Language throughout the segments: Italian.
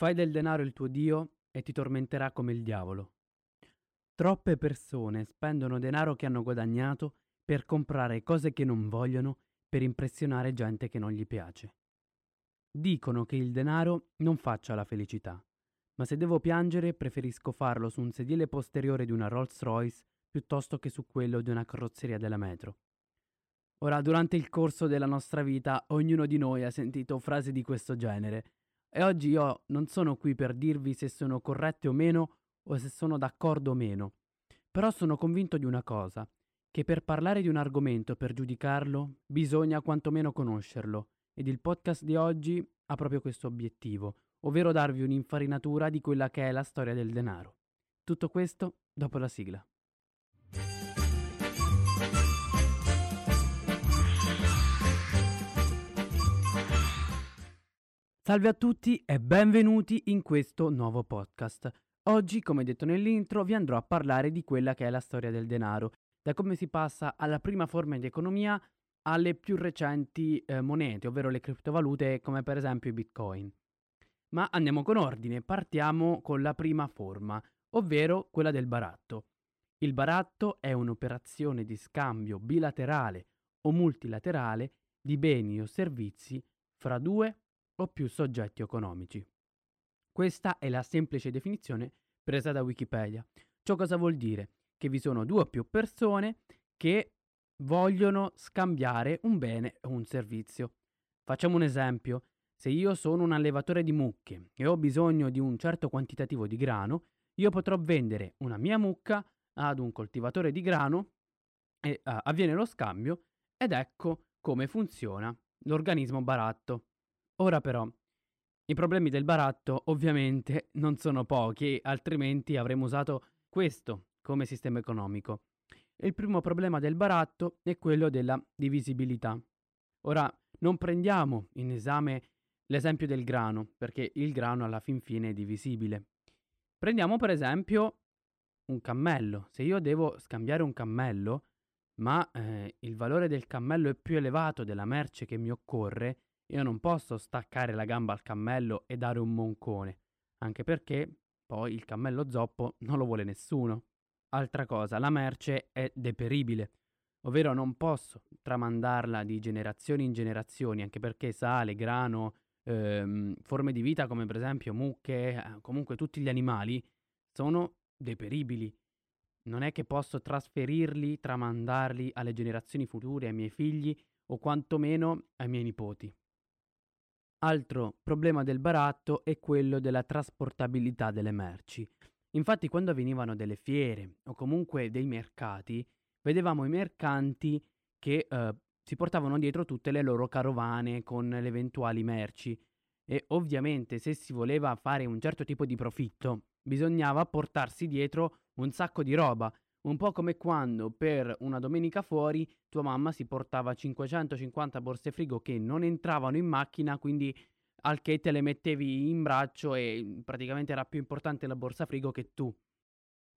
Fai del denaro il tuo Dio e ti tormenterà come il diavolo. Troppe persone spendono denaro che hanno guadagnato per comprare cose che non vogliono per impressionare gente che non gli piace. Dicono che il denaro non faccia la felicità, ma se devo piangere preferisco farlo su un sedile posteriore di una Rolls Royce piuttosto che su quello di una carrozzeria della metro. Ora, durante il corso della nostra vita, ognuno di noi ha sentito frasi di questo genere, e oggi io non sono qui per dirvi se sono corrette o meno o se sono d'accordo o meno, però sono convinto di una cosa, che per parlare di un argomento, per giudicarlo, bisogna quantomeno conoscerlo, ed il podcast di oggi ha proprio questo obiettivo, ovvero darvi un'infarinatura di quella che è la storia del denaro. Tutto questo dopo la sigla. Salve a tutti e benvenuti in questo nuovo podcast. Oggi, come detto nell'intro, vi andrò a parlare di quella che è la storia del denaro, da come si passa alla prima forma di economia alle più recenti eh, monete, ovvero le criptovalute come per esempio i bitcoin. Ma andiamo con ordine, partiamo con la prima forma, ovvero quella del baratto. Il baratto è un'operazione di scambio bilaterale o multilaterale di beni o servizi fra due o più soggetti economici. Questa è la semplice definizione presa da Wikipedia. Ciò cosa vuol dire? Che vi sono due o più persone che vogliono scambiare un bene o un servizio. Facciamo un esempio. Se io sono un allevatore di mucche e ho bisogno di un certo quantitativo di grano, io potrò vendere una mia mucca ad un coltivatore di grano e uh, avviene lo scambio ed ecco come funziona l'organismo baratto. Ora però, i problemi del baratto ovviamente non sono pochi, altrimenti avremmo usato questo come sistema economico. Il primo problema del baratto è quello della divisibilità. Ora, non prendiamo in esame l'esempio del grano, perché il grano alla fin fine è divisibile. Prendiamo per esempio un cammello. Se io devo scambiare un cammello, ma eh, il valore del cammello è più elevato della merce che mi occorre, io non posso staccare la gamba al cammello e dare un moncone, anche perché poi il cammello zoppo non lo vuole nessuno. Altra cosa, la merce è deperibile, ovvero non posso tramandarla di generazioni in generazioni, anche perché sale, grano, ehm, forme di vita come per esempio mucche, eh, comunque tutti gli animali, sono deperibili. Non è che posso trasferirli, tramandarli alle generazioni future, ai miei figli o quantomeno ai miei nipoti. Altro problema del baratto è quello della trasportabilità delle merci. Infatti quando venivano delle fiere o comunque dei mercati, vedevamo i mercanti che eh, si portavano dietro tutte le loro carovane con le eventuali merci e ovviamente se si voleva fare un certo tipo di profitto bisognava portarsi dietro un sacco di roba un po' come quando per una domenica fuori tua mamma si portava 550 borse frigo che non entravano in macchina, quindi al che te le mettevi in braccio e praticamente era più importante la borsa frigo che tu.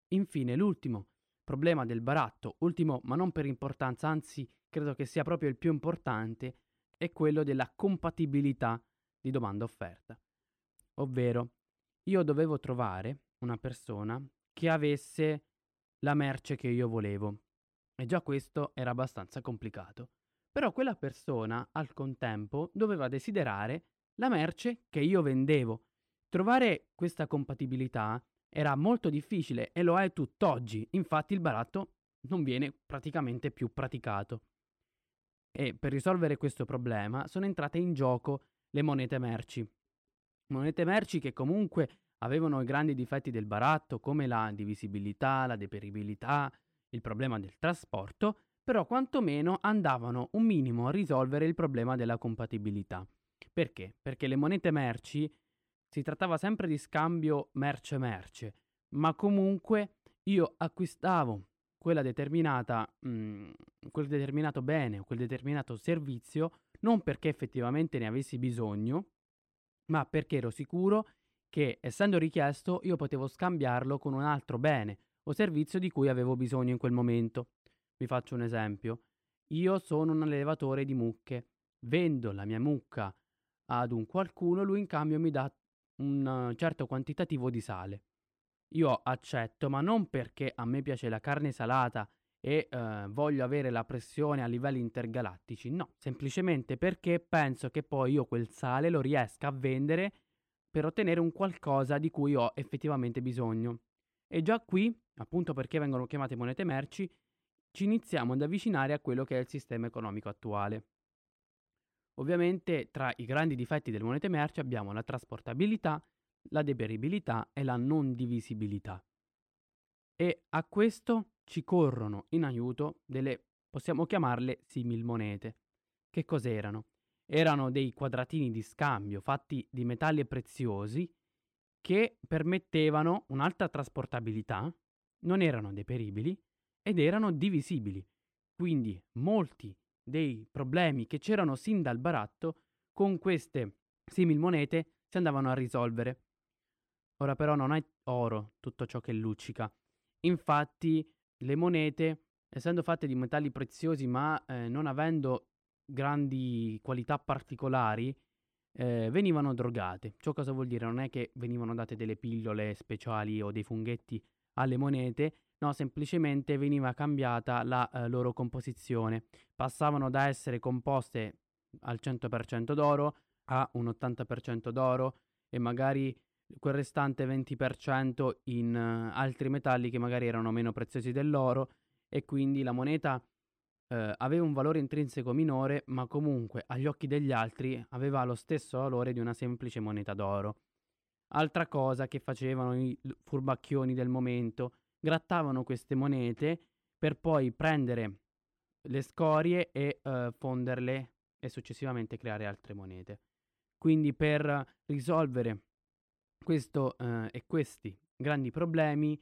Infine, l'ultimo problema del baratto, ultimo ma non per importanza, anzi credo che sia proprio il più importante, è quello della compatibilità di domanda-offerta. Ovvero, io dovevo trovare una persona che avesse la merce che io volevo. E già questo era abbastanza complicato. Però quella persona, al contempo, doveva desiderare la merce che io vendevo. Trovare questa compatibilità era molto difficile e lo è tutt'oggi, infatti il baratto non viene praticamente più praticato. E per risolvere questo problema sono entrate in gioco le monete merci. Monete merci che comunque avevano i grandi difetti del baratto come la divisibilità, la deperibilità, il problema del trasporto, però quantomeno andavano un minimo a risolvere il problema della compatibilità. Perché? Perché le monete merci si trattava sempre di scambio merce-merce, ma comunque io acquistavo quella determinata, mm, quel determinato bene o quel determinato servizio non perché effettivamente ne avessi bisogno, ma perché ero sicuro che, essendo richiesto, io potevo scambiarlo con un altro bene o servizio di cui avevo bisogno in quel momento. Vi faccio un esempio. Io sono un allevatore di mucche, vendo la mia mucca ad un qualcuno, lui in cambio mi dà un certo quantitativo di sale. Io accetto, ma non perché a me piace la carne salata e eh, voglio avere la pressione a livelli intergalattici, no, semplicemente perché penso che poi io quel sale lo riesca a vendere per ottenere un qualcosa di cui ho effettivamente bisogno. E già qui, appunto perché vengono chiamate monete merci, ci iniziamo ad avvicinare a quello che è il sistema economico attuale. Ovviamente tra i grandi difetti delle monete merci abbiamo la trasportabilità, la deperibilità e la non divisibilità. E a questo ci corrono in aiuto delle, possiamo chiamarle similmonete. Che cos'erano? Erano dei quadratini di scambio fatti di metalli preziosi che permettevano un'alta trasportabilità, non erano deperibili ed erano divisibili. Quindi molti dei problemi che c'erano sin dal baratto con queste similmonete si andavano a risolvere. Ora però non è oro tutto ciò che luccica. Infatti le monete, essendo fatte di metalli preziosi ma eh, non avendo grandi qualità particolari, eh, venivano drogate. Ciò cosa vuol dire? Non è che venivano date delle pillole speciali o dei funghetti alle monete, no, semplicemente veniva cambiata la eh, loro composizione. Passavano da essere composte al 100% d'oro a un 80% d'oro e magari quel restante 20% in uh, altri metalli che magari erano meno preziosi dell'oro e quindi la moneta uh, aveva un valore intrinseco minore, ma comunque agli occhi degli altri aveva lo stesso valore di una semplice moneta d'oro. Altra cosa che facevano i furbacchioni del momento, grattavano queste monete per poi prendere le scorie e uh, fonderle e successivamente creare altre monete. Quindi per risolvere questo eh, e questi grandi problemi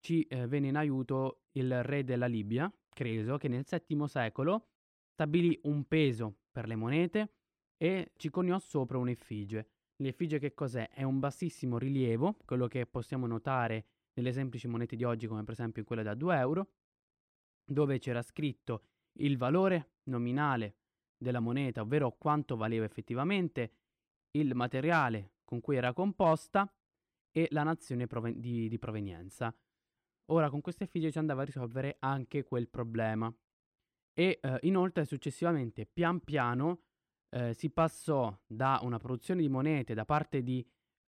ci eh, venne in aiuto il re della Libia, Creso, che nel VII secolo stabilì un peso per le monete e ci coniò sopra un'effigie. L'effigie che cos'è? È un bassissimo rilievo, quello che possiamo notare nelle semplici monete di oggi, come per esempio in quelle da 2 euro, dove c'era scritto il valore nominale della moneta, ovvero quanto valeva effettivamente, il materiale con cui era composta e la nazione proven- di, di, provenienza. Ora con queste effigie ci andava a risolvere anche quel problema. E eh, inoltre successivamente pian piano eh, si passò da una produzione di monete da parte di,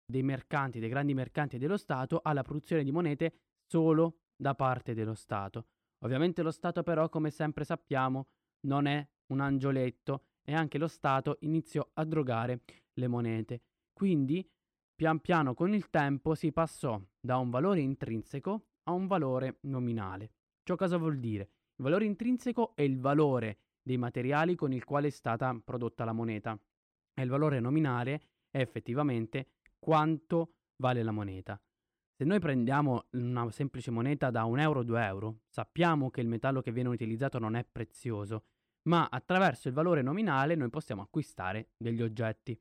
dei mercanti, dei grandi mercanti dello Stato, alla produzione di monete solo da parte dello Stato. Ovviamente lo Stato però, come sempre sappiamo, non è un angioletto e anche lo Stato iniziò a drogare le monete. Quindi, pian piano con il tempo si passò da un valore intrinseco a un valore nominale. Ciò cosa vuol dire? Il valore intrinseco è il valore dei materiali con il quale è stata prodotta la moneta e il valore nominale è effettivamente quanto vale la moneta. Se noi prendiamo una semplice moneta da un euro o due euro, sappiamo che il metallo che viene utilizzato non è prezioso, ma attraverso il valore nominale noi possiamo acquistare degli oggetti.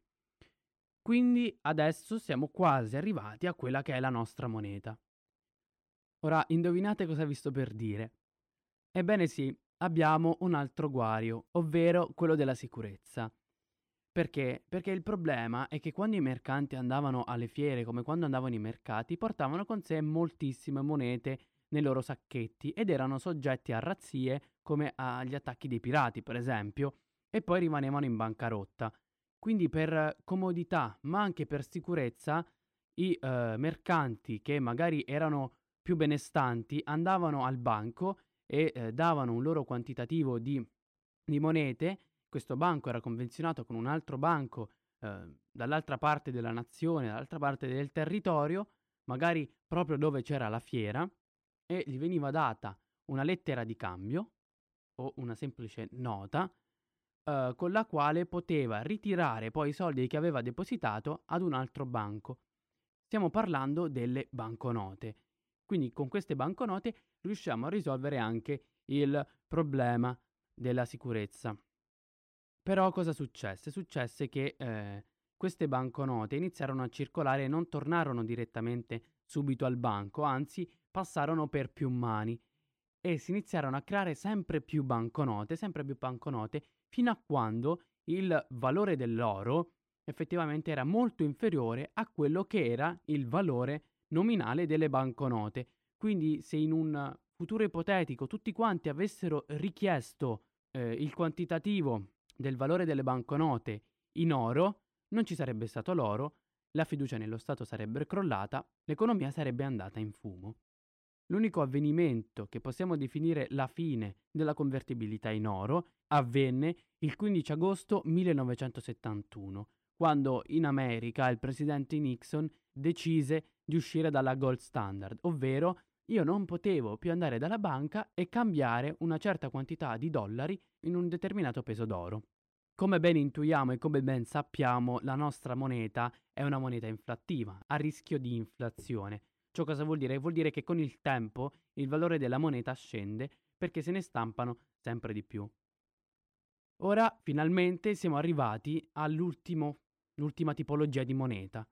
Quindi adesso siamo quasi arrivati a quella che è la nostra moneta. Ora, indovinate cosa vi sto per dire? Ebbene sì, abbiamo un altro guario, ovvero quello della sicurezza. Perché? Perché il problema è che quando i mercanti andavano alle fiere, come quando andavano ai mercati, portavano con sé moltissime monete nei loro sacchetti ed erano soggetti a razzie come agli attacchi dei pirati, per esempio, e poi rimanevano in bancarotta. Quindi per comodità, ma anche per sicurezza, i eh, mercanti che magari erano più benestanti andavano al banco e eh, davano un loro quantitativo di, di, monete. Questo banco era convenzionato con un altro banco eh, dall'altra parte della nazione, dall'altra parte del territorio, magari proprio dove c'era la fiera, e gli veniva data una lettera di cambio o una semplice nota uh, con la quale poteva ritirare poi i soldi che aveva depositato ad un altro banco. Stiamo parlando delle banconote. Quindi con queste banconote riusciamo a risolvere anche il problema della sicurezza. Però cosa successe? Successe che eh, queste banconote iniziarono a circolare e non tornarono direttamente subito al banco, anzi passarono per più mani e si iniziarono a creare sempre più banconote, sempre più banconote fino a quando il valore dell'oro effettivamente era molto inferiore a quello che era il valore nominale delle banconote. Quindi se in un futuro ipotetico tutti quanti avessero richiesto eh, il quantitativo del valore delle banconote in oro, non ci sarebbe stato l'oro, la fiducia nello Stato sarebbe crollata, l'economia sarebbe andata in fumo. L'unico avvenimento che possiamo definire la fine della convertibilità in oro avvenne il 15 agosto 1971, quando in America il presidente Nixon decise di uscire dalla gold standard, ovvero io non potevo più andare dalla banca e cambiare una certa quantità di dollari in un determinato peso d'oro. Come ben intuiamo e come ben sappiamo, la nostra moneta è una moneta inflattiva, a rischio di inflazione. Ciò cosa vuol dire? Vuol dire che con il tempo il valore della moneta scende perché se ne stampano sempre di più. Ora finalmente siamo arrivati all'ultima tipologia di moneta,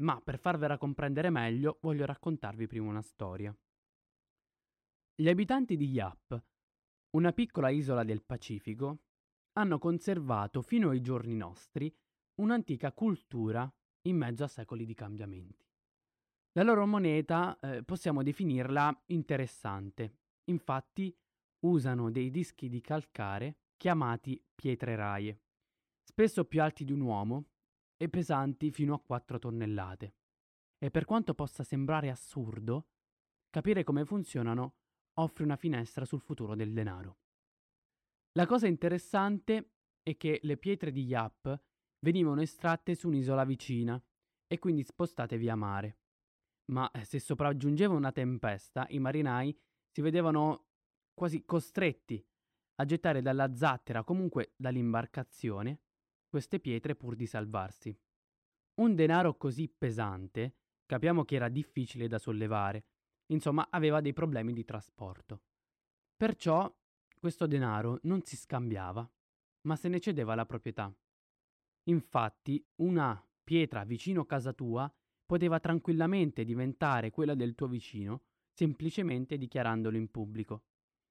ma per farvela comprendere meglio voglio raccontarvi prima una storia. Gli abitanti di Yap, una piccola isola del Pacifico, hanno conservato fino ai giorni nostri un'antica cultura in mezzo a secoli di cambiamenti. La loro moneta eh, possiamo definirla interessante, infatti usano dei dischi di calcare chiamati pietre raie, spesso più alti di un uomo e pesanti fino a 4 tonnellate. E per quanto possa sembrare assurdo, capire come funzionano offre una finestra sul futuro del denaro. La cosa interessante è che le pietre di Yap venivano estratte su un'isola vicina e quindi spostate via mare. Ma eh, se sopraggiungeva una tempesta, i marinai si vedevano quasi costretti a gettare dalla zattera, comunque dall'imbarcazione, queste pietre pur di salvarsi. Un denaro così pesante capiamo che era difficile da sollevare, insomma aveva dei problemi di trasporto. Perciò questo denaro non si scambiava, ma se ne cedeva la proprietà. Infatti, una pietra vicino casa tua poteva tranquillamente diventare quella del tuo vicino semplicemente dichiarandolo in pubblico.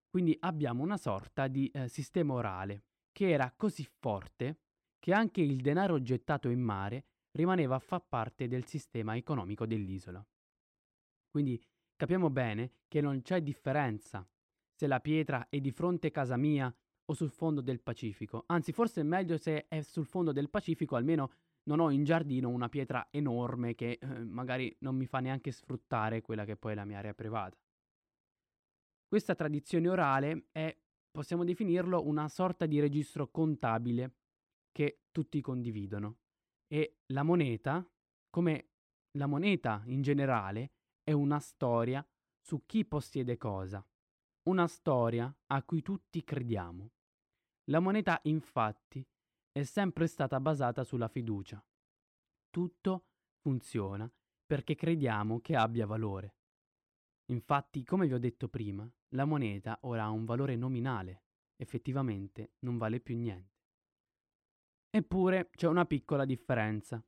Quindi abbiamo una sorta di eh, sistema orale che era così forte che anche il denaro gettato in mare rimaneva a far parte del sistema economico dell'isola. Quindi capiamo bene che non c'è differenza se la pietra è di fronte a casa mia o sul fondo del Pacifico. Anzi, forse è meglio se è sul fondo del Pacifico, almeno non ho in giardino una pietra enorme che eh, magari non mi fa neanche sfruttare quella che poi è la mia area privata. Questa tradizione orale è, possiamo definirlo, una sorta di registro contabile che tutti condividono. E la moneta, come la moneta in generale, è una storia su chi possiede cosa una storia a cui tutti crediamo. La moneta, infatti, è sempre stata basata sulla fiducia. Tutto funziona perché crediamo che abbia valore. Infatti, come vi ho detto prima, la moneta ora ha un valore nominale, effettivamente non vale più niente. Eppure c'è una piccola differenza.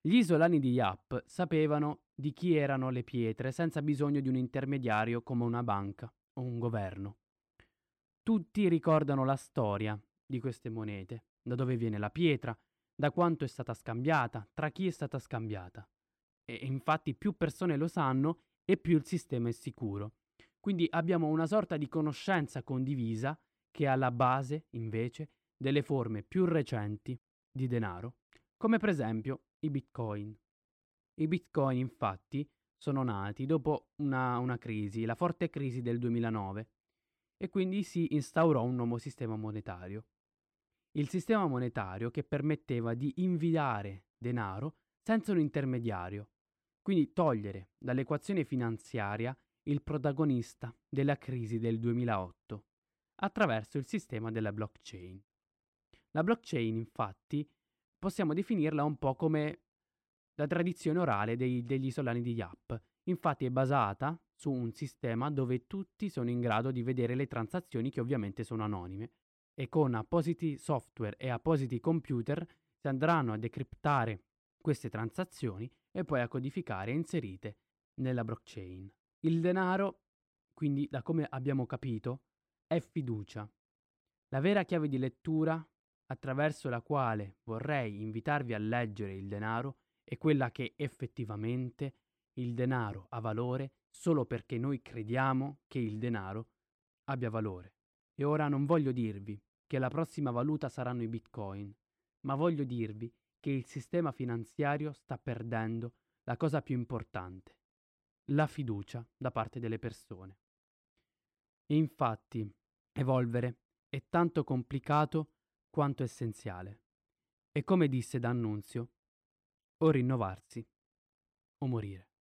Gli isolani di Yap sapevano di chi erano le pietre senza bisogno di un intermediario come una banca o un governo. Tutti ricordano la storia di queste monete, da dove viene la pietra, da quanto è stata scambiata, tra chi è stata scambiata. E infatti più persone lo sanno e più il sistema è sicuro. Quindi abbiamo una sorta di conoscenza condivisa che è alla base, invece, delle forme più recenti di denaro, come per esempio i bitcoin. I bitcoin, infatti, sono nati dopo una, una crisi, la forte crisi del 2009, e quindi si instaurò un nuovo sistema monetario. Il sistema monetario che permetteva di inviare denaro senza un intermediario, quindi togliere dall'equazione finanziaria il protagonista della crisi del 2008 attraverso il sistema della blockchain. La blockchain, infatti, possiamo definirla un po' come la tradizione orale dei, degli isolani di Yap. Infatti è basata su un sistema dove tutti sono in grado di vedere le transazioni che ovviamente sono anonime e con appositi software e appositi computer si andranno a decriptare queste transazioni e poi a codificare e inserite nella blockchain. Il denaro, quindi da come abbiamo capito, è fiducia. La vera chiave di lettura attraverso la quale vorrei invitarvi a leggere il denaro è quella che effettivamente il denaro ha valore solo perché noi crediamo che il denaro abbia valore. E ora non voglio dirvi che la prossima valuta saranno i bitcoin, ma voglio dirvi che il sistema finanziario sta perdendo la cosa più importante, la fiducia da parte delle persone. E infatti, evolvere è tanto complicato quanto essenziale. E come disse D'Annunzio, o rinnovarsi o morire.